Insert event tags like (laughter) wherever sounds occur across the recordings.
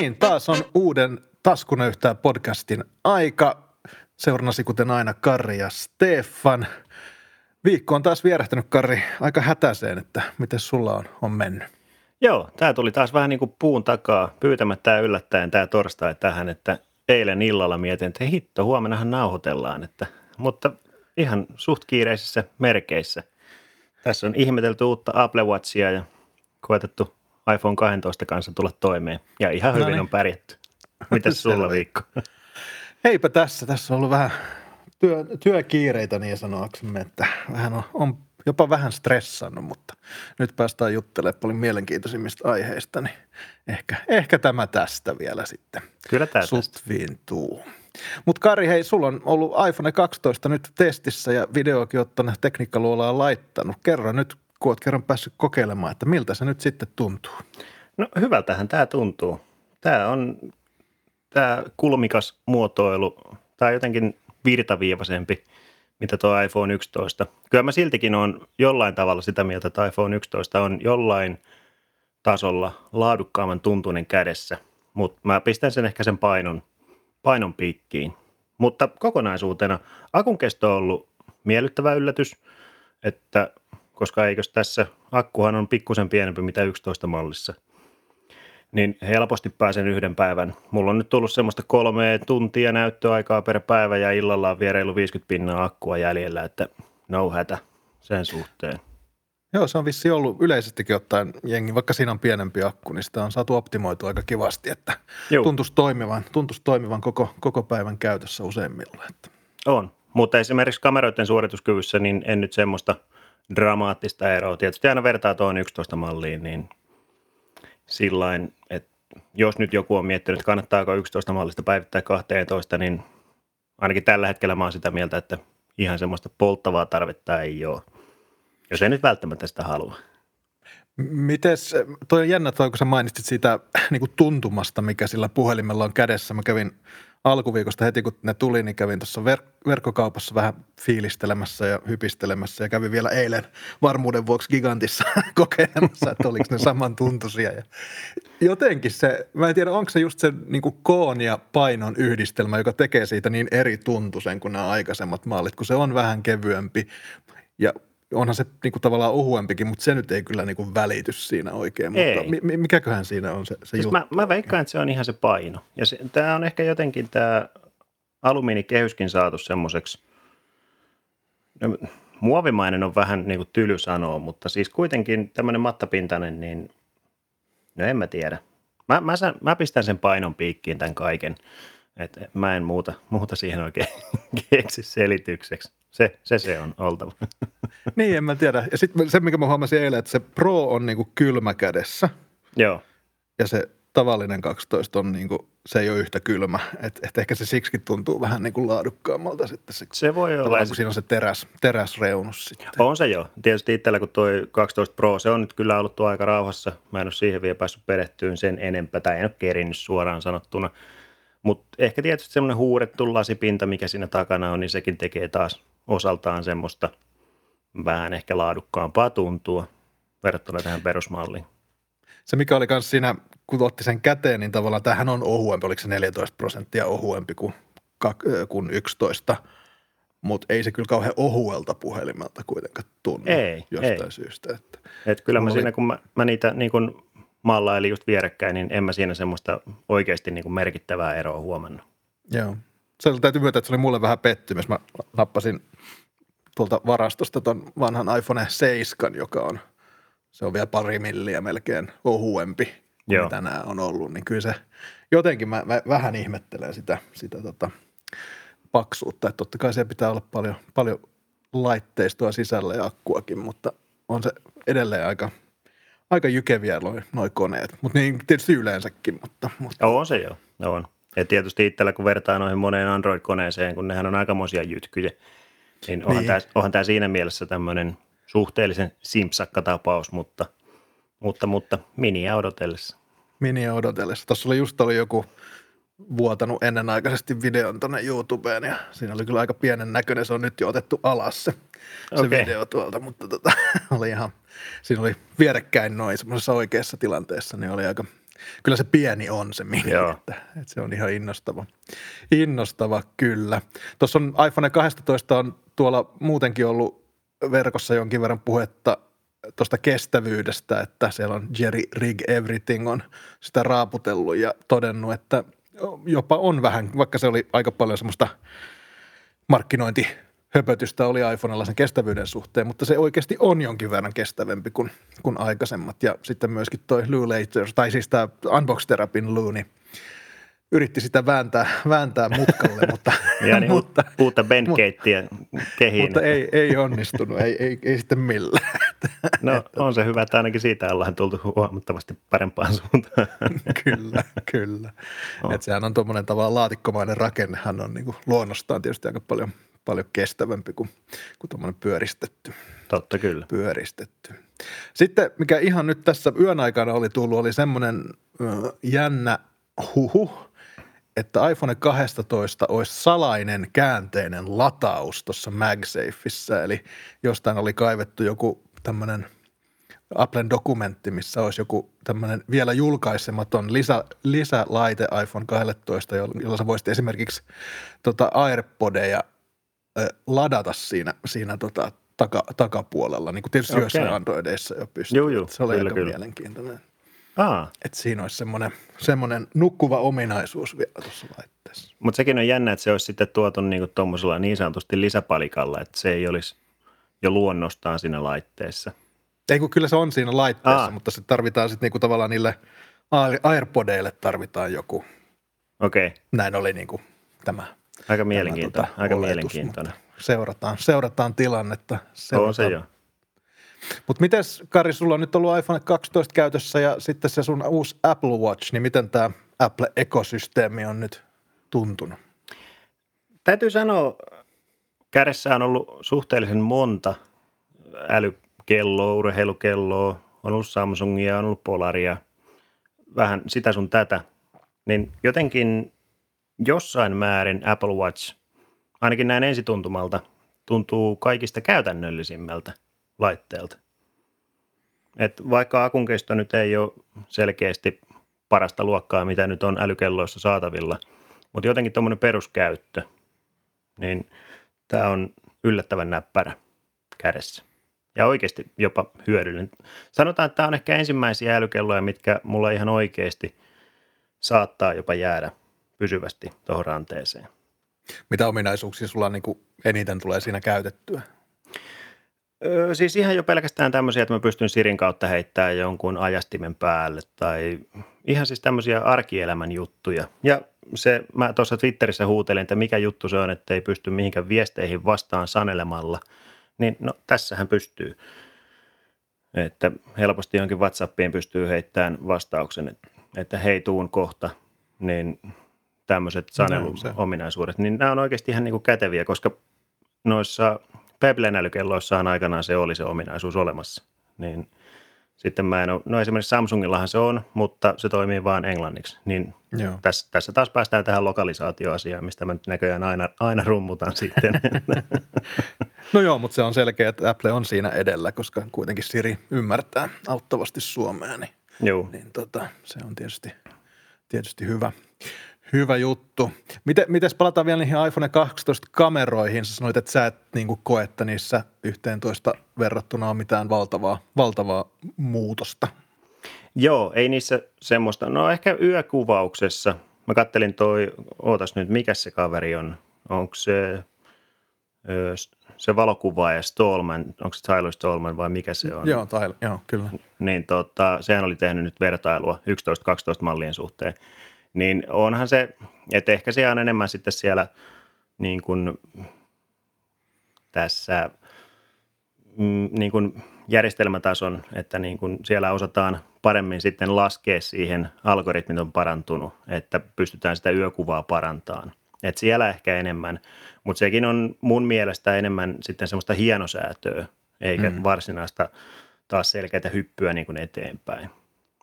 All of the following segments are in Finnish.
niin, taas on uuden Taskunöyhtää podcastin aika. Seurannasi kuten aina Karri ja Stefan. Viikko on taas vierähtänyt, Karri, aika hätäiseen, että miten sulla on, on mennyt? Joo, tämä tuli taas vähän niin kuin puun takaa pyytämättä ja yllättäen tämä torstai tähän, että eilen illalla mietin, että hitto, huomennahan nauhoitellaan, että, mutta ihan suht kiireisissä merkeissä. Tässä on ihmetelty uutta Apple Watchia ja koetettu iPhone 12 kanssa tulla toimeen. Ja ihan hyvin Noniin. on pärjätty. Mitäs sulla viikko? Heipä tässä. Tässä on ollut vähän työ, työkiireitä niin sanoaksemme, että vähän on, on jopa vähän stressannut, mutta nyt päästään juttelemaan paljon mielenkiintoisimmista aiheista, niin ehkä, ehkä tämä tästä vielä sitten. Kyllä tämä tuu. Mutta Kari, hei, sulla on ollut iPhone 12 nyt testissä ja videokin tuonne tekniikkaluolaan laittanut. Kerro nyt, kun oot kerran päässyt kokeilemaan, että miltä se nyt sitten tuntuu? No hyvältähän tämä tuntuu. Tämä on tämä kulmikas muotoilu, tämä on jotenkin virtaviivaisempi, mitä tuo iPhone 11. Kyllä mä siltikin on jollain tavalla sitä mieltä, että iPhone 11 on jollain tasolla laadukkaamman tuntuinen kädessä, mutta mä pistän sen ehkä sen painon, painon piikkiin. Mutta kokonaisuutena akun kesto on ollut miellyttävä yllätys, että koska eikös tässä akkuhan on pikkusen pienempi mitä 11 mallissa, niin helposti pääsen yhden päivän. Mulla on nyt tullut semmoista kolme tuntia näyttöaikaa per päivä ja illalla on vielä reilu 50 pinnaa akkua jäljellä, että no hätä sen suhteen. Joo, se on vissi ollut yleisestikin ottaen jengi, vaikka siinä on pienempi akku, niin sitä on saatu optimoitua aika kivasti, että tuntuisi toimivan, tuntuisi toimivan koko, koko päivän käytössä useimmilla. Että. On, mutta esimerkiksi kameroiden suorituskyvyssä niin en nyt semmoista – dramaattista eroa. Tietysti aina vertaa tuohon 11 malliin, niin sillain, että jos nyt joku on miettinyt, kannattaako 11 mallista päivittää 12, niin ainakin tällä hetkellä mä oon sitä mieltä, että ihan semmoista polttavaa tarvetta ei ole, jos ei nyt välttämättä sitä halua. Mites, toi on jännä toi, kun sä mainitsit siitä niin kuin tuntumasta, mikä sillä puhelimella on kädessä. Mä kävin alkuviikosta heti, kun ne tuli, niin kävin tuossa ver- verkkokaupassa vähän fiilistelemässä ja hypistelemässä ja kävin vielä eilen varmuuden vuoksi gigantissa (laughs) kokeilemassa, että oliko ne saman tuntuisia. Ja jotenkin se, mä en tiedä, onko se just se niin koon ja painon yhdistelmä, joka tekee siitä niin eri tuntuisen kuin nämä aikaisemmat mallit, kun se on vähän kevyempi ja onhan se niin kuin tavallaan ohuempikin, mutta se nyt ei kyllä niin kuin välity siinä oikein. Ei. Mutta mi- mikäköhän siinä on se, se siis juttu? Mä, mä veikkaan, että se on ihan se paino. Ja tämä on ehkä jotenkin tämä alumiinikehyskin saatu semmoiseksi, no, muovimainen on vähän niin kuin tyly sanoa, mutta siis kuitenkin tämmöinen mattapintainen, niin no en mä tiedä. Mä, mä, mä pistän sen painon piikkiin tämän kaiken. Et mä en muuta, muuta siihen oikein (laughs) keksi selitykseksi. Se, se, se on oltava. (laughs) niin, en mä tiedä. Ja sitten se, mikä mä huomasin eilen, että se Pro on niinku kylmä kädessä. Joo. Ja se tavallinen 12 on niinku, se ei ole yhtä kylmä. Että et ehkä se siksikin tuntuu vähän niinku laadukkaammalta sitten. Se, se voi olla. Kun siinä on se teräs, teräsreunus sitten. On se jo. Tietysti itsellä kun tuo 12 Pro, se on nyt kyllä ollut tuo aika rauhassa. Mä en ole siihen vielä päässyt perehtyyn sen enempää, tai en ole kerinnyt suoraan sanottuna. Mutta ehkä tietysti semmoinen huurettu lasipinta, mikä siinä takana on, niin sekin tekee taas osaltaan semmoista vähän ehkä laadukkaampaa tuntua verrattuna tähän perusmalliin. Se mikä oli myös siinä, kun otti sen käteen, niin tavallaan tähän on ohuempi, oliko se 14 prosenttia ohuempi kuin, kuin 11, mutta ei se kyllä kauhean ohuelta puhelimelta kuitenkaan tunnu ei, jostain ei. syystä. Että Et kyllä mä oli... siinä, kun mä, mä niitä niin kun mallailin just vierekkäin, niin en mä siinä semmoista oikeasti niin kuin merkittävää eroa huomannut. Joo. Se täytyy myöntää, että se oli mulle vähän pettymys. Mä nappasin tuolta varastosta ton vanhan iPhone 7, joka on, se on vielä pari milliä melkein ohuempi kuin Joo. mitä nämä on ollut. Niin kyllä se, jotenkin mä, mä vähän ihmettelen sitä, sitä tota, paksuutta. Että totta kai se pitää olla paljon, paljon laitteistoa sisällä ja akkuakin, mutta on se edelleen aika – aika jykeviä noi, noi koneet, mutta niin tietysti yleensäkin. Mutta, mutta. On se jo, on. Ja tietysti itsellä kun vertaa noihin moneen Android-koneeseen, kun nehän on aikamoisia jytkyjä, niin onhan, niin. Tämä, onhan tämä siinä mielessä tämmöinen suhteellisen simpsakka-tapaus, mutta, mutta, mutta miniä odotellessa. Miniä odotellessa. Tuossa oli just oli joku vuotanut ennenaikaisesti videon tuonne YouTubeen ja siinä oli kyllä aika pienen näköinen, se on nyt jo otettu alas se, se okay. video tuolta, mutta tota, (laughs) oli ihan, siinä oli vierekkäin noin semmoisessa oikeassa tilanteessa, niin oli aika, kyllä se pieni on se mini, Joo. että, että, se on ihan innostava. Innostava kyllä. Tuossa on iPhone 12 on tuolla muutenkin ollut verkossa jonkin verran puhetta tuosta kestävyydestä, että siellä on Jerry Rig Everything on sitä raaputellut ja todennut, että jopa on vähän, vaikka se oli aika paljon semmoista markkinointi höpötystä oli iPhonella sen kestävyyden suhteen, mutta se oikeasti on jonkin verran kestävämpi kuin, kuin aikaisemmat. Ja sitten myöskin toi Lou Later, tai siis tämä Unbox Therapin Lou, niin yritti sitä vääntää, vääntää mutkalle, (laughs) mutta, Ja niin mutta, uutta bandgatea kehiin. mutta ei, ei onnistunut, ei, ei, ei sitten millään. No on se hyvä, että ainakin siitä ollaan tultu huomattavasti parempaan suuntaan. (laughs) kyllä, kyllä. On. Et sehän on tuommoinen tavallaan laatikkomainen rakenne, hän on niin kuin luonnostaan tietysti aika paljon, paljon kestävämpi kuin, kuin tuommoinen pyöristetty. Totta kyllä. pyöristetty. Sitten mikä ihan nyt tässä yön aikana oli tullut, oli semmoinen jännä huhu, että iPhone 12 olisi salainen käänteinen lataus tuossa MagSafeissa, eli jostain oli kaivettu joku tämmöinen Applen dokumentti, missä olisi joku tämmöinen vielä julkaisematon lisä, lisälaite iPhone 12, jolla, sä voisit esimerkiksi tota AirPodeja ladata siinä, siinä tota, taka, takapuolella, niin kuin tietysti okay. joissain Androideissa jo pystyy. Juu, juu, se oli kyllä, aika kyllä. mielenkiintoinen. Aa, Että siinä olisi semmoinen, semmoinen nukkuva ominaisuus vielä tuossa laitteessa. mutta sekin on jännä, että se olisi sitten tuotu niin, tuommoisella niin sanotusti lisäpalikalla, että se ei olisi jo luonnostaan siinä laitteessa. Ei kun kyllä se on siinä laitteessa, Aa. mutta se tarvitaan sitten niinku tavallaan niille Air- AirPodeille tarvitaan joku, Okei, näin oli niinku tämä aika mielenkiintoinen. tota, aika oletus, mielenkiintoinen. seurataan, seurataan tilannetta. On Seurataan. se jo. Mutta miten Kari, sulla on nyt ollut iPhone 12 käytössä ja sitten se sun uusi Apple Watch, niin miten tämä Apple-ekosysteemi on nyt tuntunut? Täytyy sanoa, kädessä on ollut suhteellisen monta älykelloa, urheilukelloa, on ollut Samsungia, on ollut Polaria, vähän sitä sun tätä. Niin jotenkin jossain määrin Apple Watch, ainakin näin ensituntumalta, tuntuu kaikista käytännöllisimmältä laitteelta. Et vaikka akun kesto nyt ei ole selkeästi parasta luokkaa, mitä nyt on älykelloissa saatavilla, mutta jotenkin tuommoinen peruskäyttö, niin tämä on yllättävän näppärä kädessä. Ja oikeasti jopa hyödyllinen. Sanotaan, että tämä on ehkä ensimmäisiä älykelloja, mitkä mulla ihan oikeasti saattaa jopa jäädä pysyvästi tuohon ranteeseen. Mitä ominaisuuksia sulla niin kuin eniten tulee siinä käytettyä? Öö, siis ihan jo pelkästään tämmöisiä, että mä pystyn Sirin kautta heittämään jonkun ajastimen päälle tai ihan siis tämmöisiä arkielämän juttuja. Ja se, mä tuossa Twitterissä huutelin, että mikä juttu se on, että ei pysty mihinkään viesteihin vastaan sanelemalla. Niin no tässähän pystyy. Että helposti jonkin WhatsAppiin pystyy heittämään vastauksen, että, että hei tuun kohta, niin tämmöiset se. saneluominaisuudet, niin nämä on oikeasti ihan niin kuin käteviä, koska noissa Pebblen älykelloissahan aikanaan se oli se ominaisuus olemassa. Niin sitten mä en ole, no esimerkiksi Samsungillahan se on, mutta se toimii vain englanniksi. Niin Joo. tässä, tässä taas päästään tähän lokalisaatioasiaan, mistä mä nyt näköjään aina, aina rummutan (laughs) sitten. No joo, mutta se on selkeä, että Apple on siinä edellä, koska kuitenkin Siri ymmärtää auttavasti suomea, niin, Joo. niin tota, se on tietysti, tietysti hyvä, hyvä juttu. Miten, mites palataan vielä niihin iPhone 12 kameroihin? Sä sanoit, että sä et niin koe, että niissä 11 verrattuna on mitään valtavaa, valtavaa muutosta. Joo, ei niissä semmoista. No ehkä yökuvauksessa. Mä kattelin toi, ootas nyt, mikä se kaveri on? Onko se se valokuvaaja Stallman, onko se Tyler Stallman vai mikä se on? Joo, tai, joo, kyllä. niin tota, sehän oli tehnyt nyt vertailua 11-12 mallien suhteen. Niin onhan se, että ehkä se on enemmän sitten siellä niin kuin tässä mm, niin kuin järjestelmätason, että niin kuin siellä osataan paremmin sitten laskea siihen, algoritmit on parantunut, että pystytään sitä yökuvaa parantamaan. Et siellä ehkä enemmän, mutta sekin on mun mielestä enemmän sitten semmoista hienosäätöä, eikä mm. varsinaista taas selkeitä hyppyä niin kuin eteenpäin.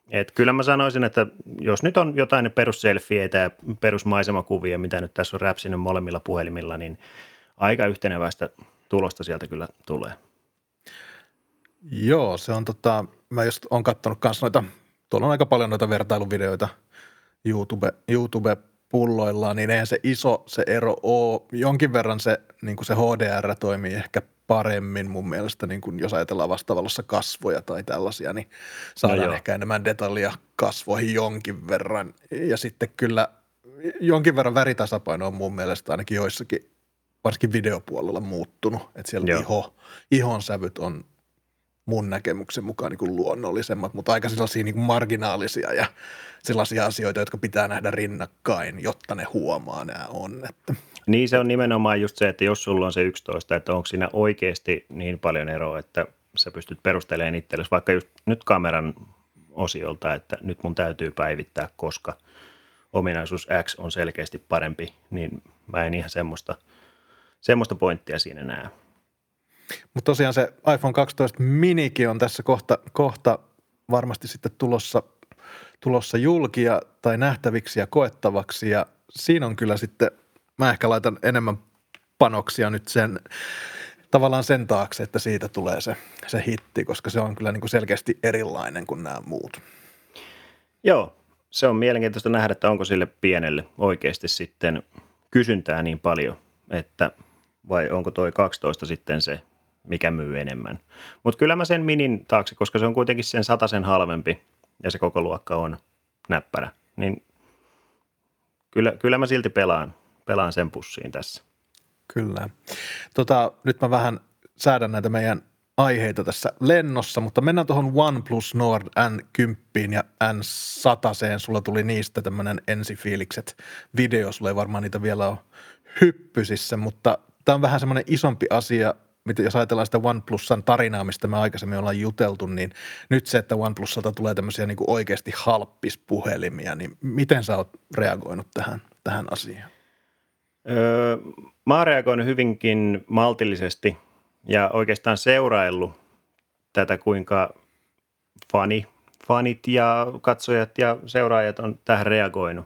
Et kyllä mä sanoisin, että jos nyt on jotain perusselfieitä ja perusmaisemakuvia, mitä nyt tässä on räpsinyt molemmilla puhelimilla, niin aika yhteneväistä tulosta sieltä kyllä tulee. Joo, se on tota, mä just on katsonut kanssa noita tuolla on aika paljon noita vertailuvideoita YouTube, YouTube pulloillaan, niin eihän se iso se ero ole. Jonkin verran se, niin se HDR toimii ehkä paremmin mun mielestä, niin kuin jos ajatellaan vastaavallassa kasvoja tai tällaisia, niin saadaan no ehkä enemmän detalja kasvoihin jonkin verran. Ja sitten kyllä jonkin verran väritasapaino on mun mielestä ainakin joissakin, varsinkin videopuolella muuttunut. Että siellä Joo. iho, ihon sävyt on mun näkemyksen mukaan niin kuin luonnollisemmat, mutta aika sellaisia niin kuin marginaalisia ja sellaisia asioita, jotka pitää nähdä rinnakkain, jotta ne huomaa nämä on. Että. Niin se on nimenomaan just se, että jos sulla on se 11, että onko siinä oikeasti niin paljon eroa, että sä pystyt perustelemaan itsellesi vaikka just nyt kameran osiolta, että nyt mun täytyy päivittää, koska ominaisuus X on selkeästi parempi, niin mä en ihan semmoista, semmoista pointtia siinä näe. Mutta tosiaan se iPhone 12 minikin on tässä kohta, kohta varmasti sitten tulossa, tulossa julkia tai nähtäviksi ja koettavaksi ja siinä on kyllä sitten, mä ehkä laitan enemmän panoksia nyt sen, tavallaan sen taakse, että siitä tulee se, se hitti, koska se on kyllä niin kuin selkeästi erilainen kuin nämä muut. Joo, se on mielenkiintoista nähdä, että onko sille pienelle oikeasti sitten kysyntää niin paljon, että vai onko toi 12 sitten se mikä myy enemmän. Mutta kyllä mä sen minin taakse, koska se on kuitenkin sen sen halvempi ja se koko luokka on näppärä, niin kyllä, kyllä mä silti pelaan, pelaan sen pussiin tässä. Kyllä. Tota, nyt mä vähän säädän näitä meidän aiheita tässä lennossa, mutta mennään tuohon OnePlus Nord N10 ja N100. Sulla tuli niistä tämmöinen ensifiilikset video, sulla ei varmaan niitä vielä ole hyppysissä, mutta tämä on vähän semmoinen isompi asia, jos ajatellaan sitä OnePlusan tarinaa, mistä me aikaisemmin ollaan juteltu, niin nyt se, että OnePlusalta tulee tämmöisiä niin kuin oikeasti halppispuhelimia, niin miten sä oot reagoinut tähän, tähän asiaan? Öö, mä oon reagoinut hyvinkin maltillisesti ja oikeastaan seuraillut tätä, kuinka fani, fanit ja katsojat ja seuraajat on tähän reagoinut.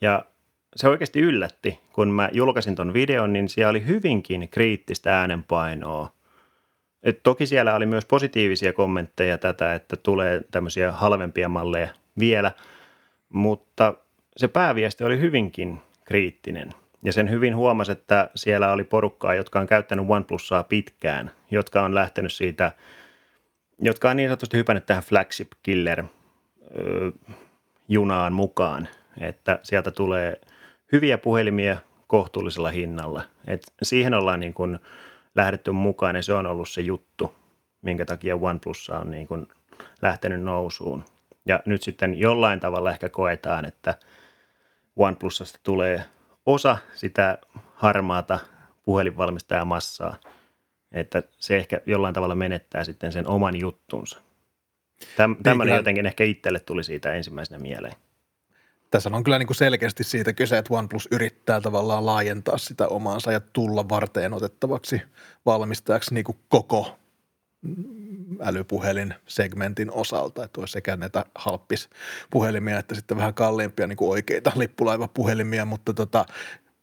Ja se oikeasti yllätti, kun mä julkaisin ton videon, niin siellä oli hyvinkin kriittistä äänenpainoa. Et toki siellä oli myös positiivisia kommentteja tätä, että tulee tämmöisiä halvempia malleja vielä, mutta se pääviesti oli hyvinkin kriittinen. Ja sen hyvin huomasi, että siellä oli porukkaa, jotka on käyttänyt OnePlusaa pitkään, jotka on lähtenyt siitä, jotka on niin sanotusti hypännyt tähän flagship killer junaan mukaan, että sieltä tulee – hyviä puhelimia kohtuullisella hinnalla. Et siihen ollaan niin kuin lähdetty mukaan ja se on ollut se juttu, minkä takia OnePlus on niin kuin lähtenyt nousuun. Ja nyt sitten jollain tavalla ehkä koetaan, että OnePlusasta tulee osa sitä harmaata puhelinvalmistajamassaa, että se ehkä jollain tavalla menettää sitten sen oman juttunsa. Tämmöinen niin, jotenkin ehkä itselle tuli siitä ensimmäisenä mieleen tässä on kyllä niin kuin selkeästi siitä kyse, että OnePlus yrittää tavallaan laajentaa sitä omaansa ja tulla varteen otettavaksi valmistajaksi niin kuin koko älypuhelin segmentin osalta, että olisi sekä näitä halppispuhelimia että sitten vähän kalliimpia niin kuin oikeita lippulaivapuhelimia, mutta tota,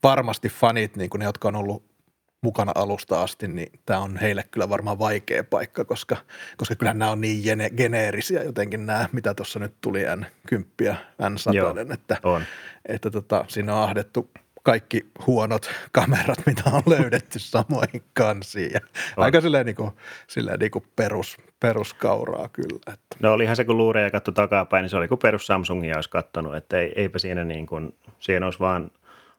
varmasti fanit, niin kuin ne, jotka on ollut mukana alusta asti, niin tämä on heille kyllä varmaan vaikea paikka, koska, koska kyllä nämä on niin gene, geneerisiä jotenkin nämä, mitä tuossa nyt tuli N10 ja N100, Joo, että, on. että tota, siinä on ahdettu kaikki huonot kamerat, mitä on löydetty samoihin kansiin. Ja aika silleen, niin kuin, silleen niin kuin perus, peruskauraa kyllä. Että. No olihan se, kun luureja katsoi takapäin, niin se oli kuin perus Samsungia olisi katsonut, että ei, eipä siinä niin kuin, siinä olisi vaan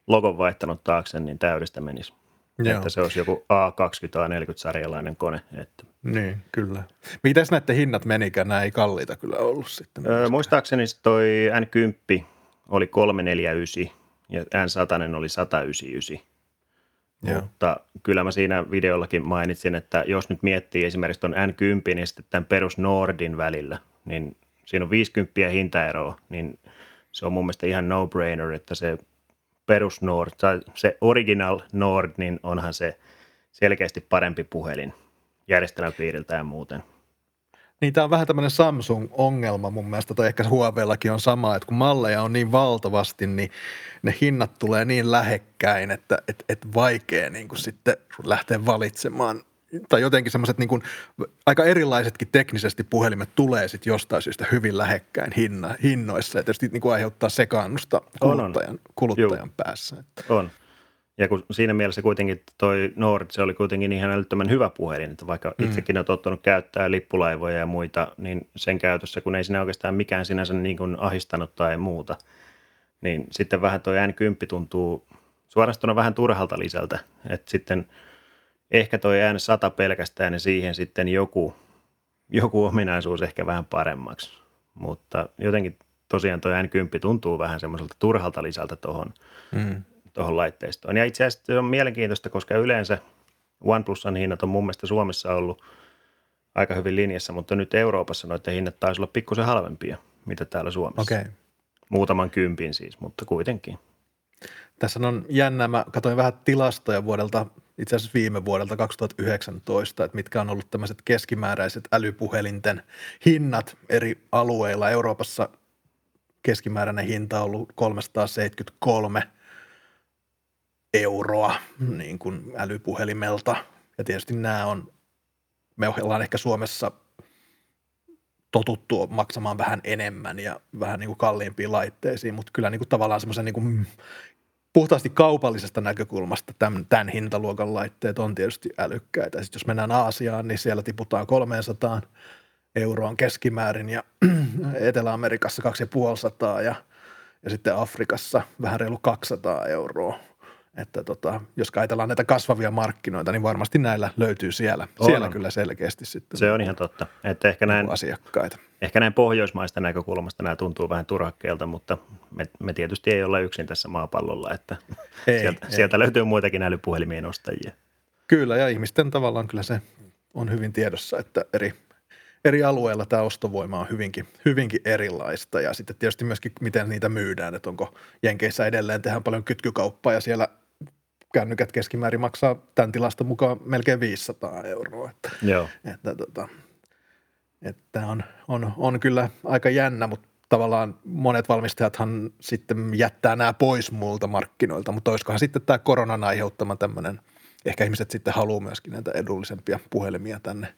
logon vaihtanut taakse, niin täydestä menisi. Joo. Että se olisi joku A20, A40-sarjalainen kone. Että. Niin, kyllä. Mitäs näiden hinnat menikään? Nämä ei kalliita kyllä ollut sitten. Öö, muistaakseni toi N10 oli 349 ja N100 oli 199. Joo. Mutta kyllä mä siinä videollakin mainitsin, että jos nyt miettii esimerkiksi tuon N10 ja sitten tämän perus Nordin välillä, niin siinä on 50 hintaeroa, niin se on mun mielestä ihan no-brainer, että se perus Nord, tai se original Nord, niin onhan se selkeästi parempi puhelin järjestelmäpiiriltä ja muuten. Niin tämä on vähän tämmöinen Samsung-ongelma mun mielestä, tai ehkä Huaweillakin on sama, että kun malleja on niin valtavasti, niin ne hinnat tulee niin lähekkäin, että et, et vaikea niin kuin sitten lähteä valitsemaan tai jotenkin semmoiset niin kuin, aika erilaisetkin teknisesti puhelimet tulee sitten jostain syystä hyvin lähekkäin hinna, hinnoissa ja tietysti niin kuin aiheuttaa sekaannusta kuluttajan, on, on. kuluttajan päässä. On. Ja kun siinä mielessä kuitenkin toi Nord, se oli kuitenkin ihan älyttömän hyvä puhelin, että vaikka mm. itsekin on tottunut käyttää lippulaivoja ja muita, niin sen käytössä, kun ei siinä oikeastaan mikään sinänsä niin kuin ahistanut tai muuta, niin sitten vähän toi N10 tuntuu suorastaan vähän turhalta lisältä, että sitten ehkä toi N100 pelkästään ja siihen sitten joku, joku ominaisuus ehkä vähän paremmaksi, mutta jotenkin tosiaan toi N10 tuntuu vähän semmoiselta turhalta lisältä tuohon mm tuohon laitteistoon. Ja itse asiassa se on mielenkiintoista, koska yleensä OnePlusan hinnat on mun mielestä Suomessa ollut aika hyvin linjassa, mutta nyt Euroopassa noiden hinnat taisi olla pikkusen halvempia, mitä täällä Suomessa. Okay. Muutaman kympin siis, mutta kuitenkin. Tässä on jännä, mä katsoin vähän tilastoja vuodelta, itse asiassa viime vuodelta 2019, että mitkä on ollut tämmöiset keskimääräiset älypuhelinten hinnat eri alueilla. Euroopassa keskimääräinen hinta on ollut 373 euroa niin kuin älypuhelimelta. Ja tietysti nämä on, me ollaan ehkä Suomessa totuttu maksamaan vähän enemmän ja vähän niin kuin kalliimpiin laitteisiin, mutta kyllä niin kuin tavallaan semmoisen niin kuin puhtaasti kaupallisesta näkökulmasta tämän, tämän hintaluokan laitteet on tietysti älykkäitä. Sitten jos mennään Aasiaan, niin siellä tiputaan 300 euroon keskimäärin ja (clears throat) Etelä-Amerikassa 250 ja, ja sitten Afrikassa vähän reilu 200 euroa että tota, jos ajatellaan näitä kasvavia markkinoita, niin varmasti näillä löytyy siellä, on. siellä kyllä selkeästi sitten. Se on ihan totta. Että ehkä näin, asiakkaita. Ehkä näin pohjoismaista näkökulmasta nämä tuntuu vähän turhakkeelta, mutta me, me tietysti ei olla yksin tässä maapallolla, että ei, sieltä, ei. sieltä löytyy muitakin älypuhelimien ostajia. Kyllä, ja ihmisten tavallaan kyllä se on hyvin tiedossa, että eri, eri alueilla tämä ostovoima on hyvinkin, hyvinkin erilaista ja sitten tietysti myöskin miten niitä myydään, että onko Jenkeissä edelleen tehdään paljon kytkykauppaa ja siellä kännykät keskimäärin maksaa tämän tilasta mukaan melkein 500 euroa. Että, Joo. Että, tota, että on, on, on kyllä aika jännä, mutta tavallaan monet valmistajathan sitten jättää nämä pois muilta markkinoilta, mutta olisikohan sitten tämä koronan aiheuttama tämmöinen, ehkä ihmiset sitten haluaa myöskin näitä edullisempia puhelimia tänne,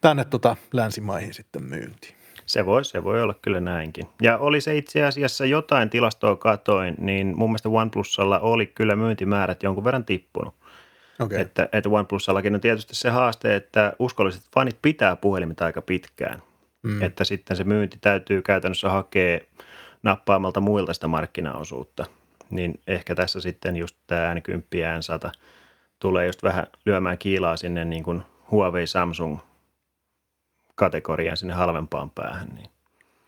tänne tota länsimaihin sitten myyntiin. Se voi, se voi olla kyllä näinkin. Ja oli se itse asiassa jotain tilastoa katoin, niin mun mielestä OnePlusalla oli kyllä myyntimäärät jonkun verran tippunut. Okay. Että, että OnePlusallakin on tietysti se haaste, että uskolliset fanit pitää puhelimet aika pitkään. Mm. Että sitten se myynti täytyy käytännössä hakea nappaamalta muilta sitä markkinaosuutta. Niin ehkä tässä sitten just tämä N10 N100 tulee just vähän lyömään kiilaa sinne niin kuin Huawei Samsung kategoriaan sinne halvempaan päähän. Niin.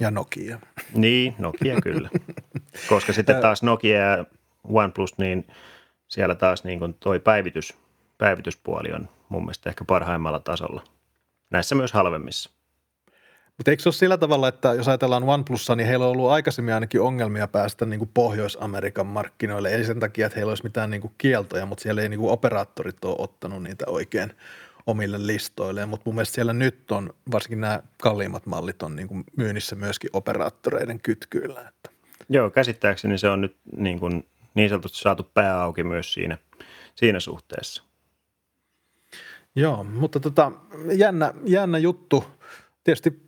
Ja Nokia. Niin, Nokia kyllä. (laughs) Koska sitten taas Nokia ja OnePlus, niin siellä taas niin kuin toi päivitys, päivityspuoli on mun mielestä ehkä parhaimmalla tasolla. Näissä myös halvemmissa. Mutta eikö se ole sillä tavalla, että jos ajatellaan OnePlussa, niin heillä on ollut aikaisemmin ainakin ongelmia päästä niin kuin Pohjois-Amerikan markkinoille. Ei sen takia, että heillä olisi mitään niin kuin kieltoja, mutta siellä ei niin kuin operaattorit ole ottanut niitä oikein – omille listoilleen, mutta mun mielestä siellä nyt on, varsinkin nämä kalliimmat mallit on niin kuin myynnissä myöskin operaattoreiden kytkyillä. Että. Joo, käsittääkseni se on nyt niin, kuin niin sanotusti saatu pää auki myös siinä, siinä suhteessa. Joo, mutta tota, jännä, jännä juttu. Tietysti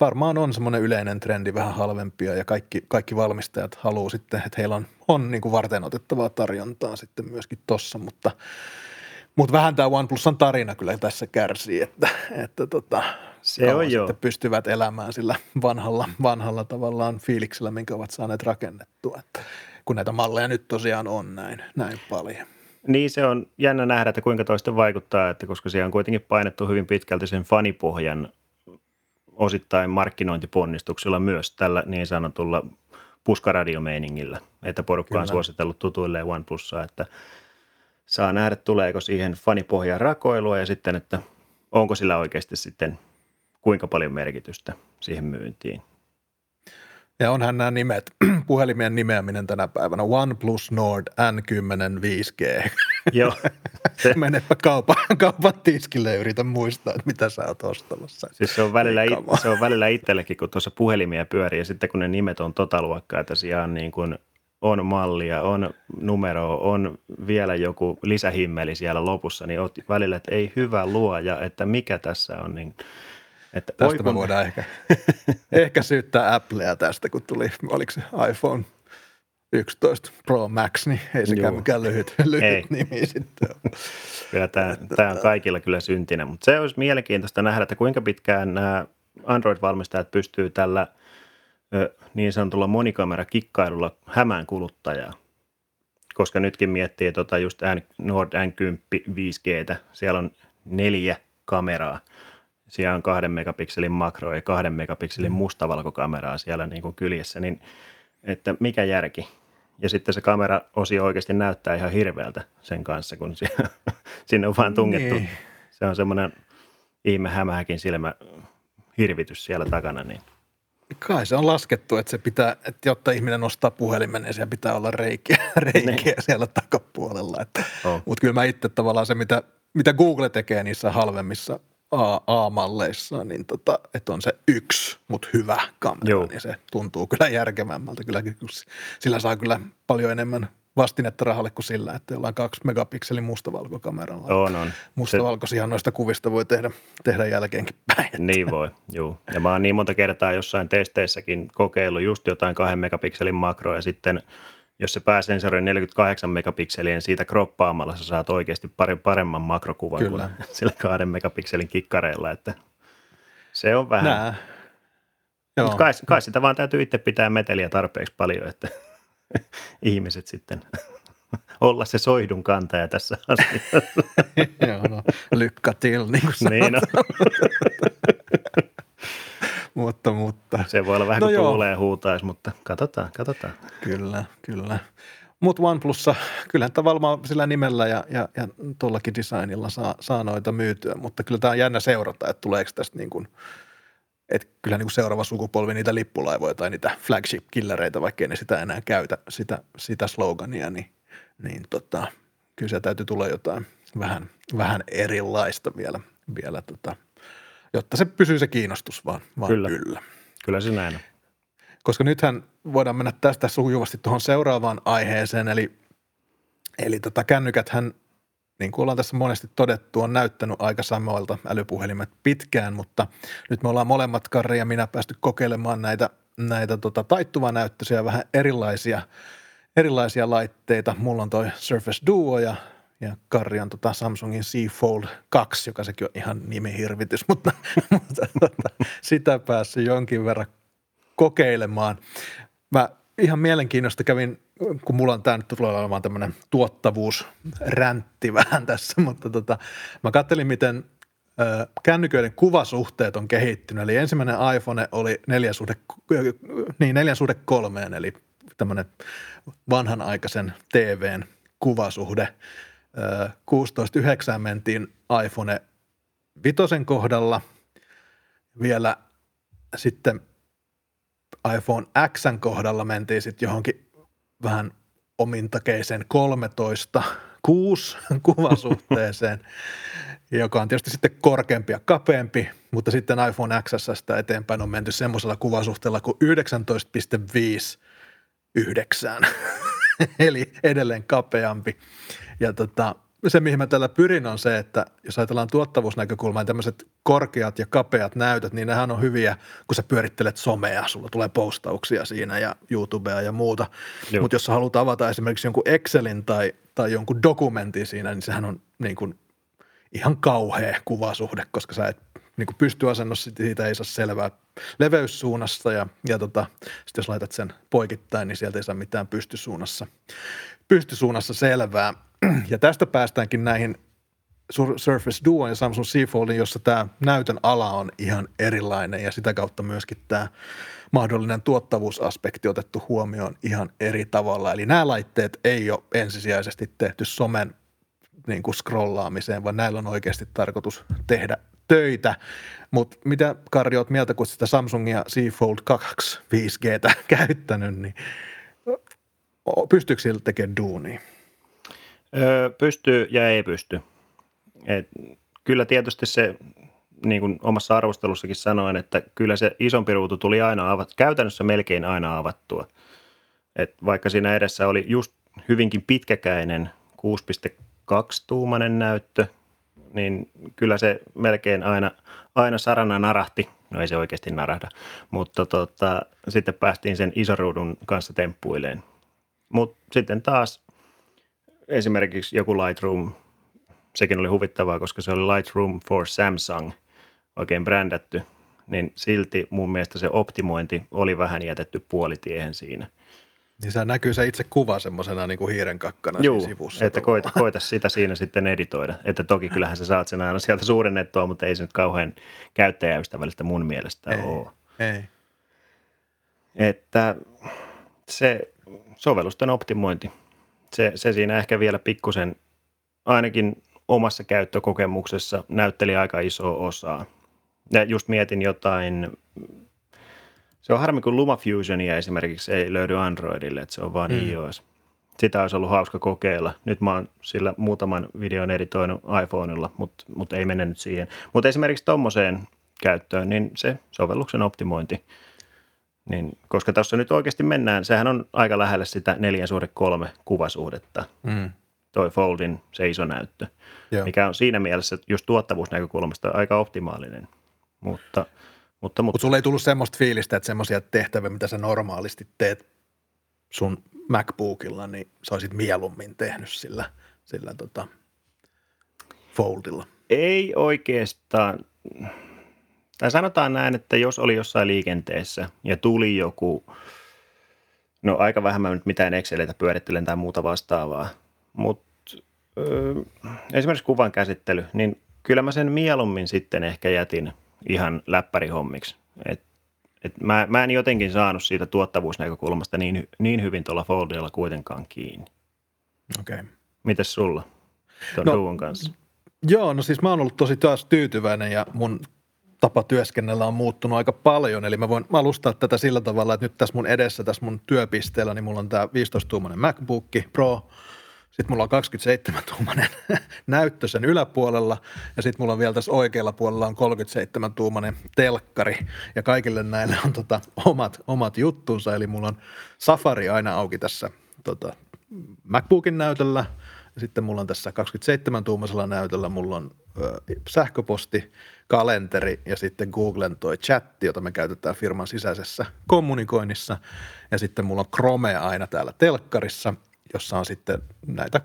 varmaan on semmoinen yleinen trendi vähän halvempia ja kaikki, kaikki valmistajat haluaa sitten, että heillä on, on niin kuin varten otettavaa tarjontaa sitten myöskin tossa, mutta mutta vähän tämä OnePlusan tarina kyllä tässä kärsii, että, että tota, se on jo. pystyvät elämään sillä vanhalla, vanhalla tavallaan fiiliksellä, minkä ovat saaneet rakennettua, että kun näitä malleja nyt tosiaan on näin, näin paljon. Niin se on jännä nähdä, että kuinka toista vaikuttaa, että koska siellä on kuitenkin painettu hyvin pitkälti sen fanipohjan osittain markkinointiponnistuksilla myös tällä niin sanotulla puskaradiomeiningillä, että porukka on suositellut tutuilleen OnePlusaa, että – saa nähdä, tuleeko siihen fanipohjaan rakoilua ja sitten, että onko sillä oikeasti sitten kuinka paljon merkitystä siihen myyntiin. Ja onhan nämä nimet, (clears throat) puhelimien nimeäminen tänä päivänä, OnePlus Nord N10 5G. (laughs) Joo. Se. Menepä kaupan, kaupan tiskille ja yritä muistaa, että mitä sä oot ostamassa. Siis se on välillä, it, se on välillä itsellekin, kun tuossa puhelimia pyörii ja sitten kun ne nimet on tota luokkaa, että siellä on niin kuin on mallia, on numero, on vielä joku lisähimmeli siellä lopussa, niin oot välillä, että ei hyvä luoja, että mikä tässä on. Niin, että tästä me kun... voidaan ehkä, (laughs) ehkä syyttää Applea tästä, kun tuli, oliko se iPhone 11 Pro Max, niin ei sekään mikään lyhyt, lyhyt ei. nimi sitten. Kyllä tämä, tämä on kaikilla kyllä syntinen, mutta se olisi mielenkiintoista nähdä, että kuinka pitkään nämä Android-valmistajat pystyy tällä niin sanotulla monikamera-kikkailulla hämään kuluttajaa. Koska nytkin miettii tota just Nord N10 5G, siellä on neljä kameraa. Siellä on kahden megapikselin makro ja kahden megapikselin mustavalkokameraa siellä niin kuin kyljessä, niin että mikä järki? Ja sitten se kameraosio oikeasti näyttää ihan hirveältä sen kanssa, kun (laughs) sinne on vaan tungettu. Niin. Se on semmoinen ihme hämähäkin silmä hirvitys siellä takana. Niin. Kai se on laskettu, että se pitää, että jotta ihminen nostaa puhelimen, niin siellä pitää olla reikiä, (laughs) reikiä niin. siellä takapuolella. Oh. Mutta kyllä mä itse tavallaan se, mitä, mitä Google tekee niissä halvemmissa A-malleissa, niin tota, että on se yksi, mutta hyvä kamera, Joo. niin se tuntuu kyllä järkevämmältä. Kyllä, sillä saa kyllä paljon enemmän vastinetta rahalle kuin sillä, että ollaan kaksi megapikselin mustavalkokameralla. On, on. Mustavalkoisia noista kuvista voi tehdä, tehdä jälkeenkin päin. Niin voi, juu. Ja mä oon niin monta kertaa jossain testeissäkin kokeillut just jotain kahden megapikselin makroa ja sitten jos se pääsensori on 48 megapikseliä, niin siitä kroppaamalla sä saat oikeasti paremman makrokuvan Kyllä. kuin (laughs) sillä kahden megapikselin kikkareilla, että se on vähän. Nää. Mutta kai, kai sitä vaan täytyy itse pitää meteliä tarpeeksi paljon, että (laughs) ihmiset sitten (laughs) olla se soihdun kantaja tässä (laughs) asiassa. Joo, no, lykkä till, niin kuin niin no. mutta, mutta. Se voi olla vähän no kuin tuulee huutaisi, mutta katsotaan, katsotaan. Kyllä, kyllä. Mutta OnePlussa, kyllähän tavallaan sillä nimellä ja, ja, ja tuollakin designilla saa, saa noita myytyä, mutta kyllä tämä on jännä seurata, että tuleeko tästä niin kuin – että kyllä niin kuin seuraava sukupolvi niitä lippulaivoja tai niitä flagship-killereitä, vaikkei ne sitä enää käytä, sitä, sitä slogania, niin, niin tota, kyllä se täytyy tulla jotain vähän, vähän erilaista vielä, vielä tota, jotta se pysyy se kiinnostus vaan, vaan kyllä. kyllä. Kyllä se näin on. Koska nythän voidaan mennä tästä sujuvasti tuohon seuraavaan aiheeseen, eli, eli tota, kännykäthän niin kuin ollaan tässä monesti todettu, on näyttänyt aika samoilta älypuhelimet pitkään, mutta nyt me ollaan molemmat, Karri ja minä, päästy kokeilemaan näitä, näitä tota, taittuvanäyttöisiä, vähän erilaisia, erilaisia laitteita. Mulla on toi Surface Duo ja, ja Karri on tota Samsungin C Fold 2, joka sekin on ihan nimihirvitys, mutta, (laughs) mutta tota, sitä päässyt jonkin verran kokeilemaan. Mä ihan mielenkiinnosta kävin kun mulla on tämä nyt tulee olemaan tämmöinen tuottavuusräntti (laughs) vähän tässä, mutta tota, mä kattelin, miten ö, kännyköiden kuvasuhteet on kehittynyt. Eli ensimmäinen iPhone oli neljän suhde, niin neljän suhde kolmeen, eli tämmöinen vanhanaikaisen TVn kuvasuhde. 16.9 mentiin iPhone vitosen kohdalla. Vielä sitten iPhone X kohdalla mentiin sitten johonkin vähän omintakeisen 13 6 kuvasuhteeseen, joka on tietysti sitten korkeampi ja kapeampi, mutta sitten iPhone XS eteenpäin on menty semmoisella kuvasuhteella kuin 19,5 9, (laughs) eli edelleen kapeampi. Ja tota, se, mihin mä tällä pyrin, on se, että jos ajatellaan tuottavuusnäkökulmaa, niin tämmöiset korkeat ja kapeat näytöt, niin nehän on hyviä, kun sä pyörittelet somea, sulla tulee postauksia siinä ja YouTubea ja muuta. Mutta jos sä haluat avata esimerkiksi jonkun Excelin tai, tai jonkun dokumentin siinä, niin sehän on niin kuin ihan kauhea kuvasuhde, koska sä et niin kuin pystyasennossa siitä ei saa selvää leveyssuunnasta ja, ja tota, sitten jos laitat sen poikittain, niin sieltä ei saa mitään pystysuunnassa, pystysuunnassa selvää. Ja tästä päästäänkin näihin Surface Duo ja Samsung C Foldin, jossa tämä näytön ala on ihan erilainen ja sitä kautta myöskin tämä mahdollinen tuottavuusaspekti otettu huomioon ihan eri tavalla. Eli nämä laitteet ei ole ensisijaisesti tehty somen niin kuin scrollaamiseen, vaan näillä on oikeasti tarkoitus tehdä töitä. Mutta mitä Karri oot mieltä, kun sitä Samsungia C Fold 2 5Gtä käyttänyt, niin pystyykö sillä tekemään duunia? Öö, pystyy ja ei pysty. Et kyllä tietysti se, niin kuin omassa arvostelussakin sanoin, että kyllä se isompi ruutu tuli aina avat, käytännössä melkein aina avattua. Et vaikka siinä edessä oli just hyvinkin pitkäkäinen 6,2-tuumainen näyttö, niin kyllä se melkein aina, aina sarana narahti. No ei se oikeasti narahda, mutta tota, sitten päästiin sen isoruudun kanssa temppuileen. Mutta sitten taas esimerkiksi joku Lightroom, sekin oli huvittavaa, koska se oli Lightroom for Samsung, oikein brändätty, niin silti mun mielestä se optimointi oli vähän jätetty puolitiehen siinä. Niin se näkyy se itse kuva semmoisena niin kuin hiiren kakkana Juu, sivussa. että koita, koita, sitä siinä sitten editoida. Että toki kyllähän sä saat sen aina sieltä suurennettua, mutta ei se nyt kauhean käyttäjäystävällistä mun mielestä ei, ole. Ei. Että se sovellusten optimointi, se, se siinä ehkä vielä pikkusen, ainakin omassa käyttökokemuksessa näytteli aika isoa osaa. Ja just mietin jotain, se on harmi kun LumaFusionia esimerkiksi ei löydy Androidille, että se on vain mm. iOS. Sitä olisi ollut hauska kokeilla. Nyt mä oon sillä muutaman videon editoinut iPhoneilla, mutta, mutta ei mene nyt siihen. Mutta esimerkiksi tuommoiseen käyttöön, niin se sovelluksen optimointi, niin, koska tuossa nyt oikeasti mennään, sehän on aika lähellä sitä neljän suhde kolme kuvasuhdetta, mm. toi Foldin se iso näyttö, Joo. mikä on siinä mielessä just tuottavuusnäkökulmasta aika optimaalinen. Mutta, mutta, mutta. Mut sulla ei tullut semmoista fiilistä, että semmoisia tehtäviä, mitä sä normaalisti teet sun MacBookilla, niin sä olisit mieluummin tehnyt sillä, sillä tota Foldilla. Ei oikeastaan. Tai sanotaan näin, että jos oli jossain liikenteessä ja tuli joku, no aika vähän mä nyt mitään Exceleitä pyörittelen tai muuta vastaavaa, mutta esimerkiksi kuvan käsittely, niin kyllä mä sen mieluummin sitten ehkä jätin ihan läppärihommiksi. Et, et mä, mä en jotenkin saanut siitä tuottavuusnäkökulmasta niin, niin hyvin tuolla Foldilla kuitenkaan kiinni. Okei. Okay. Mites sulla tuon no, kanssa? Joo, no siis mä oon ollut tosi taas tyytyväinen ja mun tapa työskennellä on muuttunut aika paljon. Eli mä voin alustaa tätä sillä tavalla, että nyt tässä mun edessä, tässä mun työpisteellä, niin mulla on tämä 15-tuumainen MacBook Pro – sitten mulla on 27-tuumainen (laughs) näyttö sen yläpuolella ja sitten mulla on vielä tässä oikealla puolella on 37-tuumainen telkkari ja kaikille näille on tota omat, omat juttunsa. Eli mulla on Safari aina auki tässä tota, MacBookin näytöllä sitten mulla on tässä 27-tuumaisella näytöllä mulla on ö, sähköposti, kalenteri ja sitten Googlen toi chatti, jota me käytetään firman sisäisessä kommunikoinnissa. Ja sitten mulla on Chrome aina täällä telkkarissa – jossa on sitten näitä,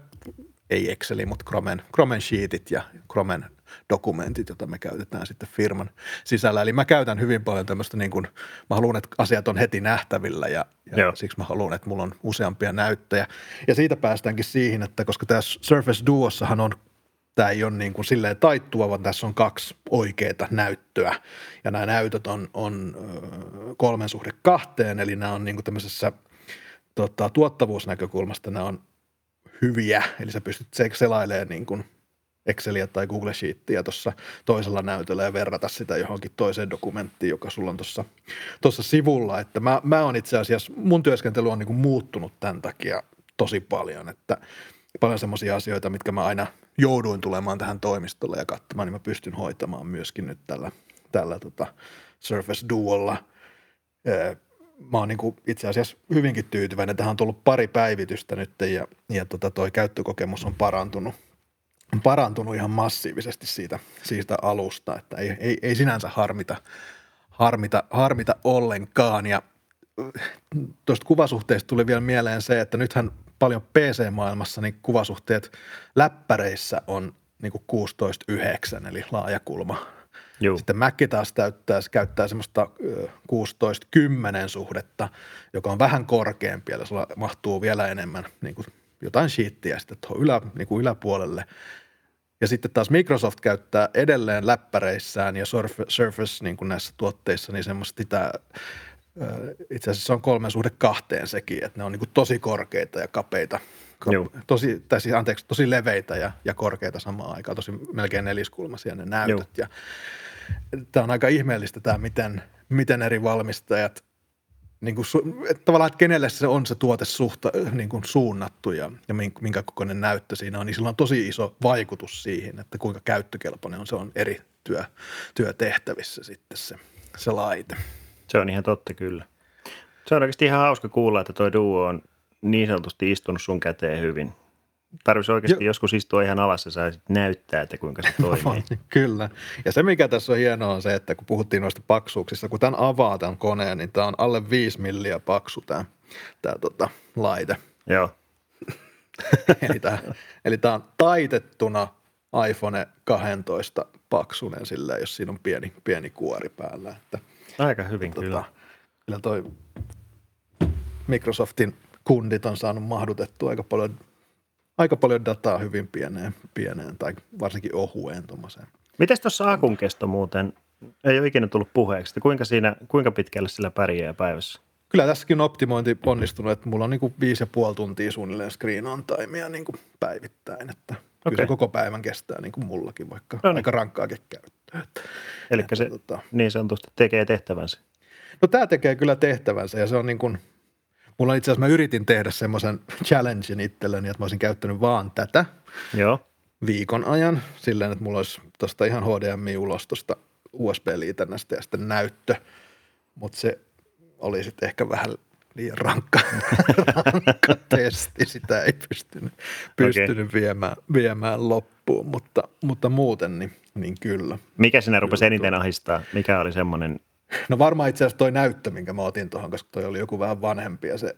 ei Exceli, mutta Chromen, Chromen sheetit ja Chromen dokumentit, joita me käytetään sitten firman sisällä. Eli mä käytän hyvin paljon tämmöistä, niin kuin, mä haluan, että asiat on heti nähtävillä ja, ja siksi mä haluan, että mulla on useampia näyttöjä. Ja siitä päästäänkin siihen, että koska tässä Surface Duossahan on tämä ei ole niin kuin silleen taittua, vaan tässä on kaksi oikeaa näyttöä. Ja nämä näytöt on, on kolmen suhde kahteen, eli nämä on niin kuin tämmöisessä – tota, tuottavuusnäkökulmasta nämä on hyviä, eli sä pystyt selailemaan niin kuin Exceliä tai Google Sheetia tuossa toisella näytöllä ja verrata sitä johonkin toiseen dokumenttiin, joka sulla on tuossa, sivulla. Että mä, mä oon itse asiassa, mun työskentely on niin kuin muuttunut tämän takia tosi paljon, että paljon semmoisia asioita, mitkä mä aina jouduin tulemaan tähän toimistolle ja katsomaan, niin mä pystyn hoitamaan myöskin nyt tällä, tällä tota Surface Duolla mä oon niin kuin itse asiassa hyvinkin tyytyväinen. Tähän on tullut pari päivitystä nyt ja, ja tota toi käyttökokemus on parantunut, on parantunut ihan massiivisesti siitä, siitä alusta, että ei, ei, ei sinänsä harmita, harmita, harmita ollenkaan. Ja tuosta kuvasuhteesta tuli vielä mieleen se, että nythän paljon PC-maailmassa niin kuvasuhteet läppäreissä on niin kuin 16.9, eli laajakulma Juu. Sitten Mac taas täyttää, käyttää semmoista 16-10 suhdetta, joka on vähän korkeampi, ja sulla mahtuu vielä enemmän niin kuin jotain sheettiä sitten tuohon ylä, niin kuin yläpuolelle. Ja sitten taas Microsoft käyttää edelleen läppäreissään ja Surface niin kuin näissä tuotteissa niin semmoista sitä, itse asiassa on kolmen suhde kahteen sekin, että ne on niin kuin tosi korkeita ja kapeita, tosi, tai siis anteeksi, tosi leveitä ja, ja korkeita samaan aikaan, tosi melkein neliskulmaisia ne näytöt. Joo. Ja tämä on aika ihmeellistä tämä, miten, miten eri valmistajat, niin kuin, että tavallaan, että kenelle se on se tuote suhta, niin kuin suunnattu ja, ja minkä kokoinen näyttö siinä on, niin sillä on tosi iso vaikutus siihen, että kuinka käyttökelpoinen on. Se on eri työ, työtehtävissä sitten se, se laite. Se on ihan totta kyllä. Se on oikeasti ihan hauska kuulla, että tuo duo on niin sanotusti istunut sun käteen hyvin. Tarvitsisi oikeasti jo. joskus istua ihan alas ja saisit näyttää, että kuinka se (laughs) toimii. Kyllä. Ja se, mikä tässä on hienoa, on se, että kun puhuttiin noista paksuuksista, kun tämän avaa tämän koneen, niin tämä on alle 5 milliä paksu tämä, tämä tota, laite. Joo. (laughs) eli, tämä, eli tämä on taitettuna iPhone 12 paksunen sillä, jos siinä on pieni, pieni kuori päällä. Että, Aika hyvin tota, kyllä. Kyllä toi Microsoftin kundit on saanut mahdutettua aika paljon, aika paljon dataa hyvin pieneen, pieneen tai varsinkin ohueen tuommoiseen. Miten tuossa akun kesto muuten, ei ole ikinä tullut puheeksi, kuinka, siinä, kuinka pitkälle sillä pärjää päivässä? Kyllä tässäkin on optimointi onnistunut, että mulla on niin kuin viisi ja puoli tuntia suunnilleen screen on timea niin kuin päivittäin, että okay. se koko päivän kestää niin kuin mullakin, vaikka no niin. aika rankkaakin käyttöä. Eli se tota, niin sanotusti tekee tehtävänsä. No tämä tekee kyllä tehtävänsä ja se on niin kuin, mulla itse asiassa mä yritin tehdä semmoisen challengein itselleni, että mä olisin käyttänyt vaan tätä Joo. viikon ajan silleen, että mulla olisi tuosta ihan HDMI-ulos tuosta USB-liitännästä ja sitten näyttö, mutta se oli sitten ehkä vähän liian rankka, (laughs) rankka testi. Sitä ei pystynyt, pystynyt okay. viemään, viemään loppuun, mutta, mutta muuten niin, niin kyllä. Mikä sinä rupesi eniten ahistaa? Mikä oli semmoinen? (laughs) No varmaan itse asiassa toi näyttö, minkä mä otin tuohon, koska toi oli joku vähän vanhempi ja se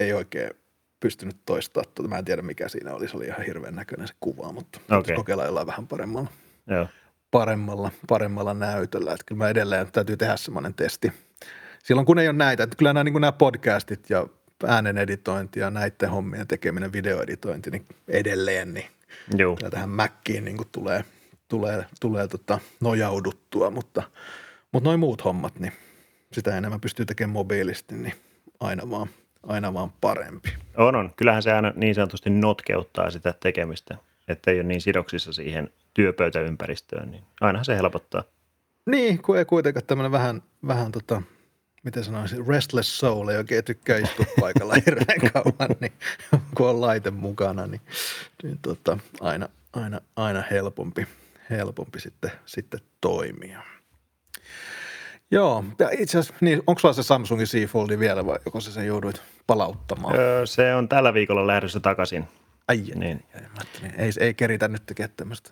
ei oikein pystynyt toistaa. Tuota. Mä en tiedä mikä siinä oli, se oli ihan hirveän näköinen se kuva, mutta okay. kokeillaan jollain vähän paremmalla, Joo. paremmalla, paremmalla näytöllä. Että kyllä mä edelleen täytyy tehdä semmoinen testi – silloin kun ei ole näitä, että kyllä nämä, niin nämä podcastit ja äänen editointi ja näiden hommien tekeminen, videoeditointi, niin edelleen, niin Joo. tähän Mackiin niin tulee, tulee, tulee tota nojauduttua, mutta, mutta noin muut hommat, niin sitä enemmän pystyy tekemään mobiilisti, niin aina vaan, aina vaan parempi. On, on. Kyllähän se aina niin sanotusti notkeuttaa sitä tekemistä, että ei ole niin sidoksissa siihen työpöytäympäristöön, niin ainahan se helpottaa. Niin, kun ei kuitenkaan tämmöinen vähän, vähän tota, miten sanoisin, restless soul ei oikein tykkää istua paikalla (laughs) hirveän kauan, niin kun on laite mukana, niin, niin tota, aina, aina, aina helpompi, helpompi sitten, sitten toimia. Joo, ja itse asiassa, niin onko sulla se Samsungin Z Foldi vielä vai joko se sen jouduit palauttamaan? Öö, se on tällä viikolla lähdössä takaisin. Ai, niin. ei, ei keritä nyt tekemään tämmöistä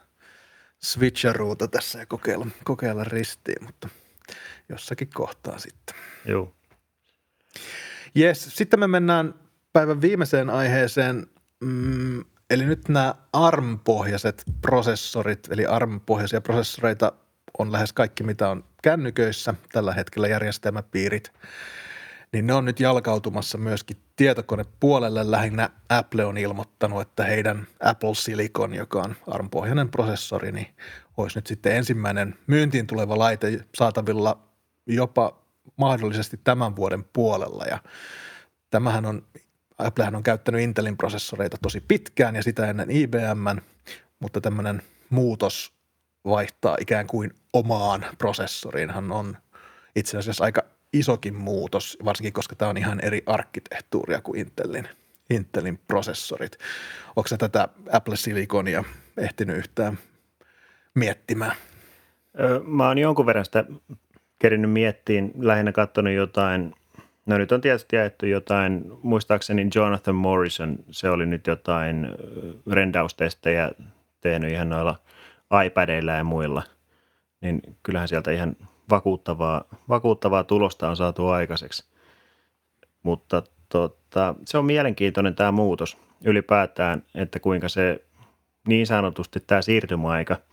switcheruuta tässä ja kokeilla, kokeilla ristiin, mutta – jossakin kohtaa sitten. Joo. Yes, sitten me mennään päivän viimeiseen aiheeseen, mm, eli nyt nämä ARM-pohjaiset prosessorit, eli ARM-pohjaisia prosessoreita on lähes kaikki, mitä on kännyköissä tällä hetkellä järjestelmäpiirit, niin ne on nyt jalkautumassa myöskin tietokonepuolelle. Lähinnä Apple on ilmoittanut, että heidän Apple Silicon, joka on ARM-pohjainen prosessori, niin olisi nyt sitten ensimmäinen myyntiin tuleva laite saatavilla jopa mahdollisesti tämän vuoden puolella ja tämähän on, Applehän on käyttänyt Intelin prosessoreita tosi pitkään ja sitä ennen IBM, mutta tämmöinen muutos vaihtaa ikään kuin omaan prosessoriinhan on itse asiassa aika isokin muutos, varsinkin koska tämä on ihan eri arkkitehtuuria kuin Intelin, Intelin prosessorit. Onko se tätä Apple Siliconia ehtinyt yhtään miettimään? Mä oon jonkun verran sitä kerinyt miettiin, lähinnä katsonut jotain, no nyt on tietysti jaettu jotain, muistaakseni Jonathan Morrison, se oli nyt jotain rendaustestejä tehnyt ihan noilla iPadeilla ja muilla, niin kyllähän sieltä ihan vakuuttavaa, vakuuttavaa tulosta on saatu aikaiseksi. Mutta tota, se on mielenkiintoinen tämä muutos ylipäätään, että kuinka se niin sanotusti tämä siirtymäaika –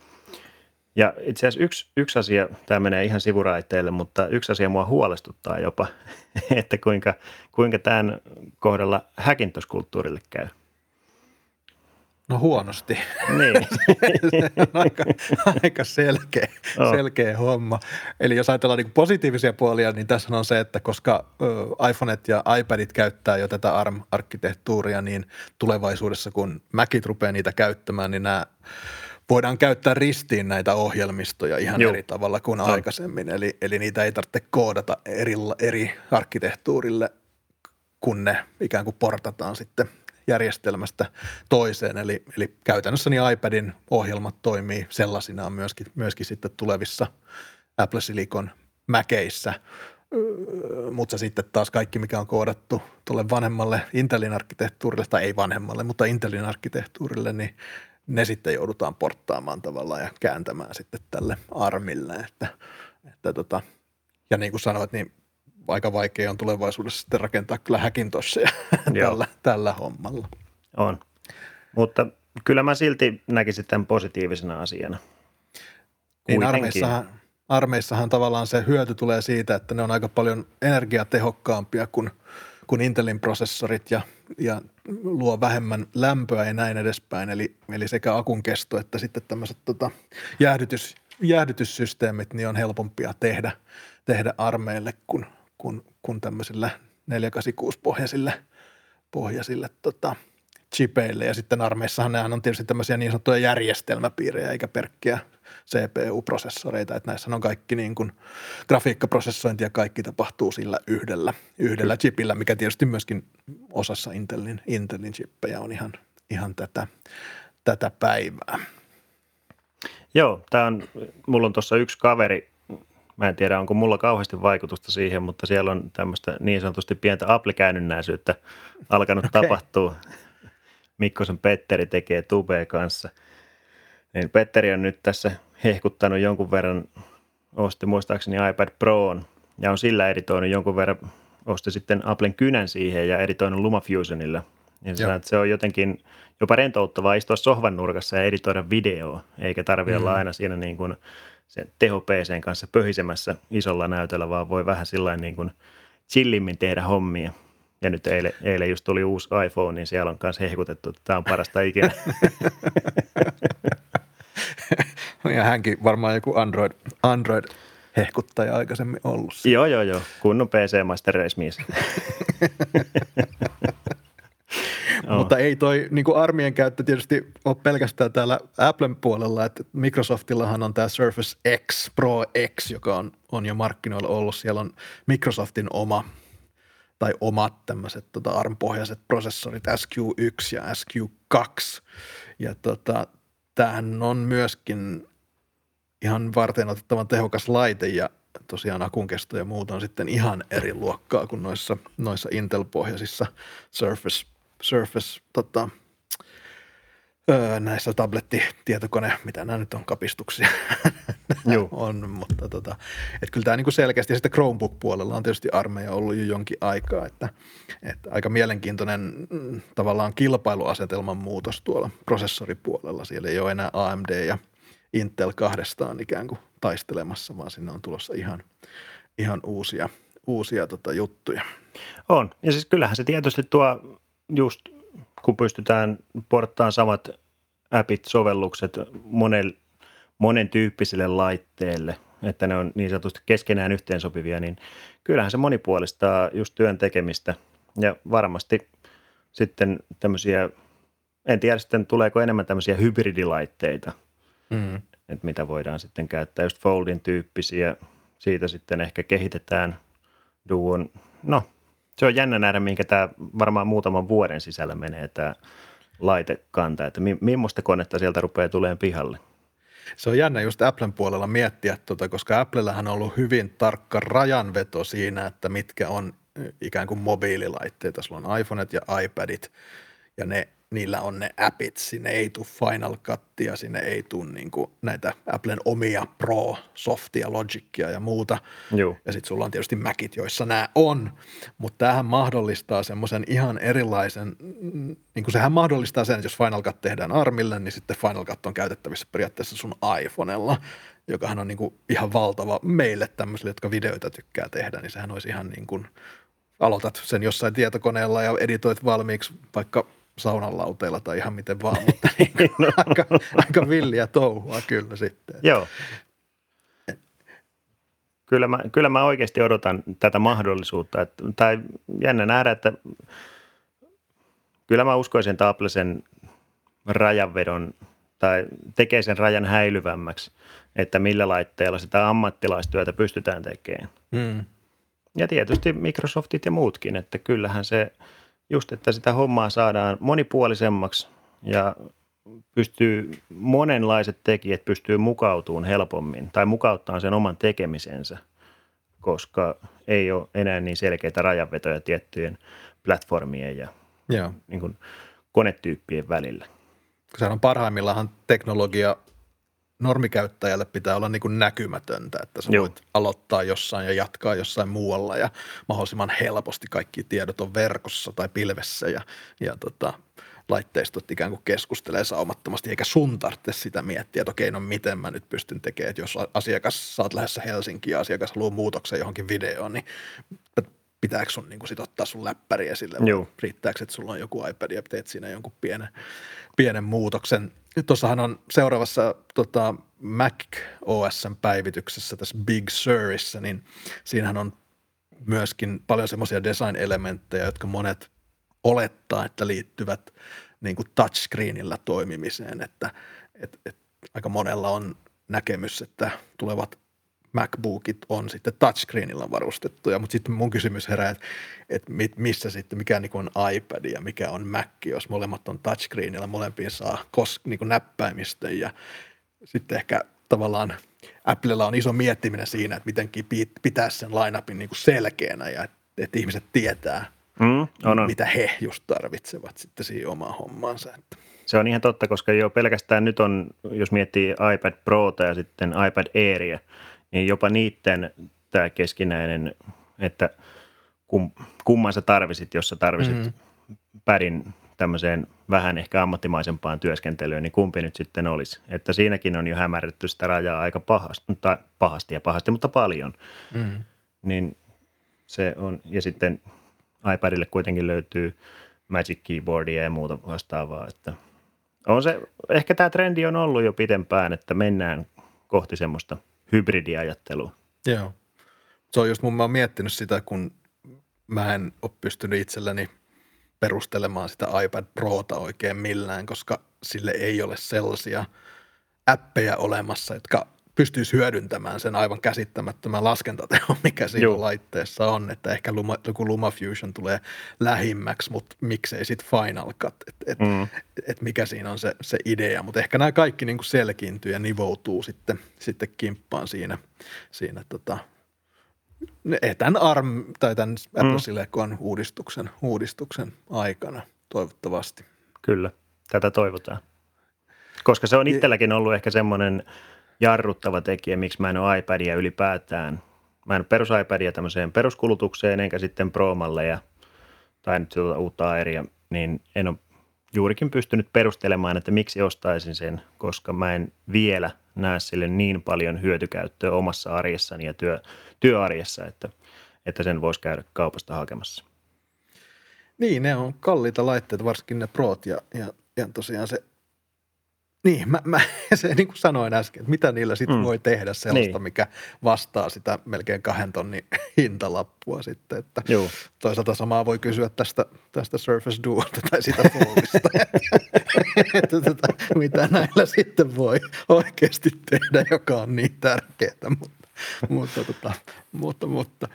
ja itse asiassa yksi, yksi asia, tämä menee ihan sivuraiteille, mutta yksi asia mua huolestuttaa jopa, (laughs) että kuinka, kuinka tämän kohdalla häkintoskulttuurille käy. No huonosti. Niin. se (laughs) on aika, aika selkeä, oh. selkeä homma. Eli jos ajatellaan niin positiivisia puolia, niin tässä on se, että koska iPhoneet ja iPadit käyttää jo tätä ARM-arkkitehtuuria, niin tulevaisuudessa kun Macit rupeaa niitä käyttämään, niin nämä voidaan käyttää ristiin näitä ohjelmistoja ihan Joo. eri tavalla kuin no. aikaisemmin. Eli, eli niitä ei tarvitse koodata eri, eri arkkitehtuurille, kun ne ikään kuin portataan sitten järjestelmästä toiseen. Eli, eli käytännössä niin iPadin ohjelmat toimii sellaisinaan myöskin, myöskin sitten tulevissa Apple Silicon Mäkeissä. mutta sitten taas kaikki, mikä on koodattu tuolle vanhemmalle Intelin arkkitehtuurille, tai ei vanhemmalle, mutta Intelin arkkitehtuurille, niin ne sitten joudutaan porttaamaan tavallaan ja kääntämään sitten tälle armille. Että, että tota, ja niin kuin sanoit, niin aika vaikea on tulevaisuudessa sitten rakentaa kyllä Hackintossia (laughs) tällä, tällä hommalla. On, mutta kyllä mä silti näkisin tämän positiivisena asiana. Niin armeissahan, armeissahan tavallaan se hyöty tulee siitä, että ne on aika paljon energiatehokkaampia kuin, kuin Intelin prosessorit ja, ja luo vähemmän lämpöä ja näin edespäin. Eli, eli sekä akun kesto että sitten tämmöiset tota, jäähdytys, jäähdytyssysteemit niin on helpompia tehdä, tehdä armeille kuin, kuin, kuin tämmöisillä 486-pohjaisille pohjaisille, tota, chipeille. Ja sitten armeissahan nehän on tietysti tämmöisiä niin sanottuja järjestelmäpiirejä eikä perkkiä CPU-prosessoreita, että näissä on kaikki niin kuin grafiikkaprosessointi ja kaikki tapahtuu sillä yhdellä, yhdellä chipillä, mikä tietysti myöskin osassa Intelin, Intelin chippejä on ihan, ihan tätä, tätä päivää. Joo, tämä on, mulla on tuossa yksi kaveri, mä en tiedä onko mulla kauheasti vaikutusta siihen, mutta siellä on tämmöistä niin sanotusti pientä Apple-käännynnäisyyttä alkanut okay. tapahtua. Mikkosen Petteri tekee Tubeen kanssa. Niin Petteri on nyt tässä hehkuttanut jonkun verran, osti muistaakseni iPad Proon ja on sillä editoinut jonkun verran, osti sitten Applen kynän siihen ja editoinut LumaFusionilla. Ja se, että se on jotenkin jopa rentouttavaa istua sohvan nurkassa ja editoida videoa, eikä tarvitse mm. olla aina siinä niin kuin sen teho kanssa pöhisemässä isolla näytöllä, vaan voi vähän sillä niin kuin chillimmin tehdä hommia. Ja nyt eilen, eilen just tuli uusi iPhone, niin siellä on myös hehkutettu, että tämä on parasta ikinä. (laughs) ja hänkin varmaan joku Android, Android hehkuttaja aikaisemmin ollut. Joo, joo, joo. Kunnon PC Master Race mies. (laughs) Oh. Mutta ei toi niin kuin armien käyttö tietysti ole pelkästään täällä Applen puolella, että Microsoftillahan on tämä Surface X, Pro X, joka on, on jo markkinoilla ollut. Siellä on Microsoftin oma tai omat tämmöiset tota ARM-pohjaiset prosessorit SQ1 ja SQ2. Ja tota, tämähän on myöskin ihan varten otettavan tehokas laite ja tosiaan akun kesto ja muuta on sitten ihan eri luokkaa kuin noissa, noissa Intel-pohjaisissa Surface, Surface tota, öö, näissä tablettitietokone, mitä nämä nyt on, kapistuksia. (laughs) On, mutta tota, et kyllä tämä niinku selkeästi, ja sitten Chromebook-puolella on tietysti armeija ollut jo jonkin aikaa, että, että aika mielenkiintoinen mm, tavallaan kilpailuasetelman muutos tuolla prosessoripuolella, siellä ei ole enää AMD ja Intel kahdestaan ikään kuin taistelemassa, vaan sinne on tulossa ihan, ihan uusia, uusia tota juttuja. On, ja siis kyllähän se tietysti tuo just kun pystytään porttaan samat appit, sovellukset monen, monen tyyppisille laitteelle, että ne on niin sanotusti keskenään yhteensopivia, niin kyllähän se monipuolistaa just työn tekemistä ja varmasti sitten tämmöisiä, en tiedä sitten tuleeko enemmän tämmöisiä hybridilaitteita, mm. että mitä voidaan sitten käyttää, just Foldin tyyppisiä, siitä sitten ehkä kehitetään Duon, no se on jännä nähdä, minkä tämä varmaan muutaman vuoden sisällä menee tämä laitekanta, että mi- millaista konetta sieltä rupeaa tulemaan pihalle. Se on jännä just Applen puolella miettiä, tuota, koska Applellähän on ollut hyvin tarkka rajanveto siinä, että mitkä on ikään kuin mobiililaitteita. Sulla on iPhoneet ja iPadit ja ne niillä on ne appit, sinne ei tule Final Cuttia, sinne ei tule niin kuin näitä Applen omia Pro, Softia, Logicia ja muuta. Joo. Ja sitten sulla on tietysti Macit, joissa nämä on, mutta tämähän mahdollistaa semmoisen ihan erilaisen, niin kuin sehän mahdollistaa sen, että jos Final Cut tehdään ARMille, niin sitten Final Cut on käytettävissä periaatteessa sun iPhonella, jokahan on niin kuin ihan valtava meille tämmöisille, jotka videoita tykkää tehdä, niin sehän olisi ihan niin kuin aloitat sen jossain tietokoneella ja editoit valmiiksi vaikka saunan lauteilla tai ihan miten vaan, mutta (laughs) niin kuin, (laughs) aika, aika villiä touhua kyllä sitten. Joo. Kyllä mä, kyllä mä oikeasti odotan tätä mahdollisuutta. Että, tai jännä nähdä, että kyllä mä uskoisin, että Apple sen rajanvedon tai tekee sen rajan häilyvämmäksi, että millä laitteella sitä ammattilaistyötä pystytään tekemään. Mm. Ja tietysti Microsoftit ja muutkin, että kyllähän se – just, että sitä hommaa saadaan monipuolisemmaksi ja pystyy, monenlaiset tekijät pystyy mukautumaan helpommin tai mukauttaa sen oman tekemisensä, koska ei ole enää niin selkeitä rajanvetoja tiettyjen platformien ja Joo. niin kuin konetyyppien välillä. Sehän on parhaimmillaan teknologia normikäyttäjälle pitää olla niin kuin näkymätöntä, että sä Joo. voit aloittaa jossain ja jatkaa jossain muualla ja mahdollisimman helposti kaikki tiedot on verkossa tai pilvessä ja, ja tota, laitteistot ikään kuin keskustelee saumattomasti, eikä sun tarvitse sitä miettiä, että okei, no miten mä nyt pystyn tekemään, että jos asiakas, oot lähdössä Helsinkiin ja asiakas haluaa muutoksen johonkin videoon, niin pitääkö sun niin sit ottaa sun läppäri esille vai Joo. riittääkö, että sulla on joku iPad ja teet siinä jonkun pienen, pienen muutoksen. Tuossahan on seuraavassa tota, Mac OSn päivityksessä tässä Big Surissa, niin siinähän on myöskin paljon semmoisia design-elementtejä, jotka monet olettaa, että liittyvät niin kuin touchscreenillä toimimiseen, että et, et aika monella on näkemys, että tulevat MacBookit on sitten touchscreenilla varustettuja, mutta sitten mun kysymys herää, että, että mit- missä sitten, mikä niin on iPad ja mikä on Mac, jos molemmat on touchscreenilla, molempiin saa kos, niin kuin näppäimistön ja sitten ehkä tavallaan Applella on iso miettiminen siinä, että miten pitää sen lineupin niin kuin selkeänä ja että, että ihmiset tietää, Mm, on, on. mitä he just tarvitsevat sitten siihen omaan hommaansa. Että. Se on ihan totta, koska jo pelkästään nyt on, jos miettii iPad Prota ja sitten iPad Airia, niin jopa niiden tämä keskinäinen, että kum, kumman sä tarvisit, jos sä tarvisit mm. pärin tämmöiseen vähän ehkä ammattimaisempaan työskentelyyn, niin kumpi nyt sitten olisi. Että siinäkin on jo hämärretty sitä rajaa aika pahasti, tai pahasti ja pahasti, mutta paljon. Mm. Niin se on, ja sitten iPadille kuitenkin löytyy Magic Keyboardia ja muuta vastaavaa, että on se, ehkä tämä trendi on ollut jo pitempään, että mennään kohti semmoista hybridiajattelua. Joo. Se on just mun, mä oon miettinyt sitä, kun mä en ole pystynyt itselleni perustelemaan sitä iPad Prota oikein millään, koska sille ei ole sellaisia appeja olemassa, jotka pystyisi hyödyntämään sen aivan käsittämättömän laskentatehon, mikä siinä Joo. laitteessa on, että ehkä Luma, joku LumaFusion tulee lähimmäksi, mutta miksei sitten Final Cut, että et, Mm. et mikä siinä on se, se idea, mutta ehkä nämä kaikki niin selkiintyy ja nivoutuu sitten, sitten kimppaan siinä, siinä tota, tämän ARM tai tämän Apple Silicon uudistuksen, uudistuksen aikana toivottavasti. Kyllä, tätä toivotaan. Koska se on itselläkin ollut ehkä semmoinen jarruttava tekijä, miksi mä en ole iPadia ylipäätään. Mä en ole perus iPadia tämmöiseen peruskulutukseen, enkä sitten Promalle tai nyt tuota uutta Airia, niin en ole juurikin pystynyt perustelemaan, että miksi ostaisin sen, koska mä en vielä näe sille niin paljon hyötykäyttöä omassa arjessani ja työ, työarjessa, että, että sen voisi käydä kaupasta hakemassa. Niin, ne on kalliita laitteita, varsinkin ne Prot ja, ja, ja tosiaan se, niin mä, mä (laughs) se niin kuin sanoin äsken, että mitä niillä sitten Mm. voi tehdä sellaista, Niin. mikä vastaa sitä melkein kahden tonnin (laughs) hintalappua sitten, että Joo. toisaalta samaa voi kysyä tästä, tästä Surface Duolta tai sitä Foldista, (laughs) että tota, mitä näillä sitten voi oikeasti tehdä, joka on niin tärkeää, mutta, mutta, tota, mutta, mutta,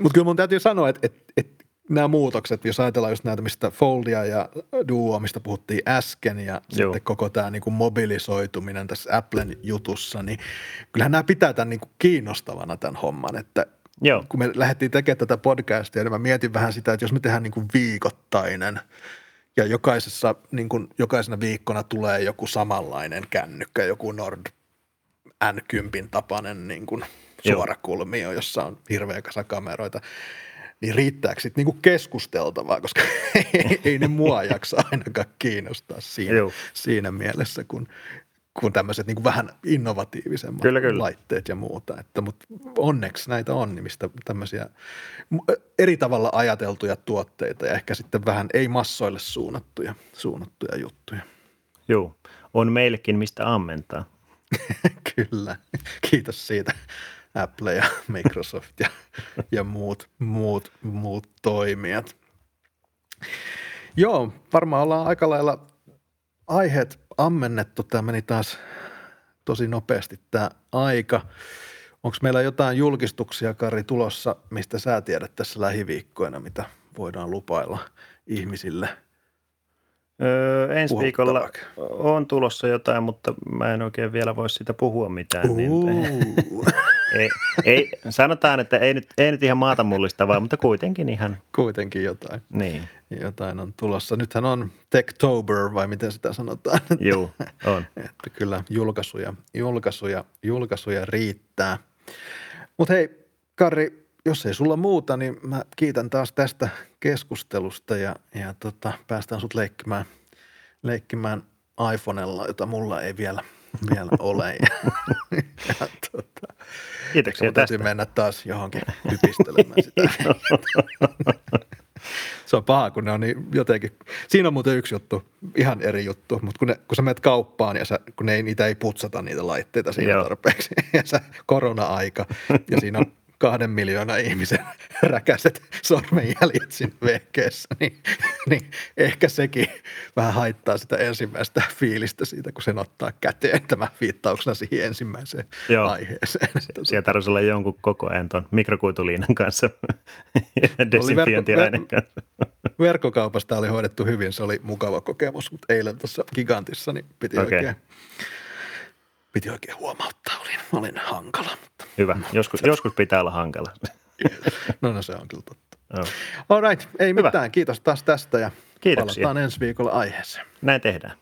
mutta kyllä mun täytyy sanoa, että, että, että nämä muutokset, jos ajatellaan just näitä, mistä Foldia ja Duo, mistä puhuttiin äsken, ja Joo. sitten koko tämä niin kuin mobilisoituminen tässä Applen jutussa, niin kyllähän nämä pitää tämän niin kuin kiinnostavana tämän homman, että Joo. kun me lähdettiin tekemään tätä podcastia, niin mä mietin vähän sitä, että jos me tehdään niin kuin viikoittainen ja jokaisessa, niin kuin, jokaisena viikkona tulee joku samanlainen kännykkä, joku Nord N10 tapainen niin kuin suorakulmio, jossa on hirveä kasa kameroita, niin riittääkö sitten niin keskusteltavaa, koska (laughs) ei, ei ne mua jaksa ainakaan kiinnostaa siinä, Joo. siinä mielessä, kun, kun tämmöiset niin vähän innovatiivisemmat Kyllä, kyllä. laitteet ja muuta. Että, mutta onneksi näitä on, niin mistä tämmöisiä eri tavalla ajateltuja tuotteita ja ehkä sitten vähän ei massoille suunnattuja, suunnattuja juttuja. Joo. On meillekin mistä ammentaa. (laughs) Kyllä. Kiitos siitä Apple ja (laughs) Microsoft ja, ja muut, muut, muut toimijat. Joo, varmaan ollaan aika lailla aiheet ammennettu. Tämä meni taas tosi nopeasti tämä aika. Onko meillä jotain julkistuksia, Kari, tulossa, mistä sä tiedät tässä lähiviikkoina, mitä voidaan lupailla ihmisille? Öö, ensi viikolla on tulossa jotain, mutta mä en oikein vielä voi sitä puhua mitään. Niin. (laughs) ei, ei, sanotaan, että ei nyt, ei nyt ihan maata mullistavaa, mutta kuitenkin ihan, Kuitenkin jotain, niin, jotain on tulossa. Nythän on Techtober, vai miten sitä sanotaan. (laughs) juu, on. Että kyllä julkaisuja, julkaisuja, julkaisuja riittää. Mutta hei, Karri, jos ei sulla muuta, niin mä kiitän taas tästä keskustelusta ja, ja tota, päästään sut leikkimään, leikkimään iPhonella, jota mulla ei vielä, vielä ole. (laughs) Ja, ja tota, Kiitoksia tästä. mennä taas johonkin hypistelemään sitä. (laughs) Se on paha, kun ne on niin jotenkin, siinä on muuten yksi juttu, ihan eri juttu, mutta kun, ne, kun sä menet kauppaan ja sä, kun ne ei, niitä ei putsata niitä laitteita siinä Joo. tarpeeksi, (laughs) ja sä korona-aika, ja siinä on kahden miljoonaa ihmisen (laughs) räkäiset sormenjäljet siinä vehkeessä, niin, niin ehkä sekin vähän haittaa sitä ensimmäistä fiilistä siitä, kun sen ottaa käteen tämä viittauksena siihen ensimmäiseen Joo. aiheeseen. Että Siellä tarvitsisi olla jonkun koko ajan tuon mikrokuituliinan kanssa ja desinfiointiaineen verkko- kanssa. Verkkokaupasta oli hoidettu hyvin, se oli mukava kokemus, mutta eilen tuossa Gigantissa niin piti, Okei. oikein, piti oikein huomauttaa, olin, olin hankala. Mutta, Hyvä. Joskus, joskus pitää olla hankala. (laughs) no, no se on kyllä totta. Joo. All right, ei Hyvä. mitään, kiitos taas tästä ja Kiitoksia. palataan ensi viikolla aiheeseen. Näin tehdään.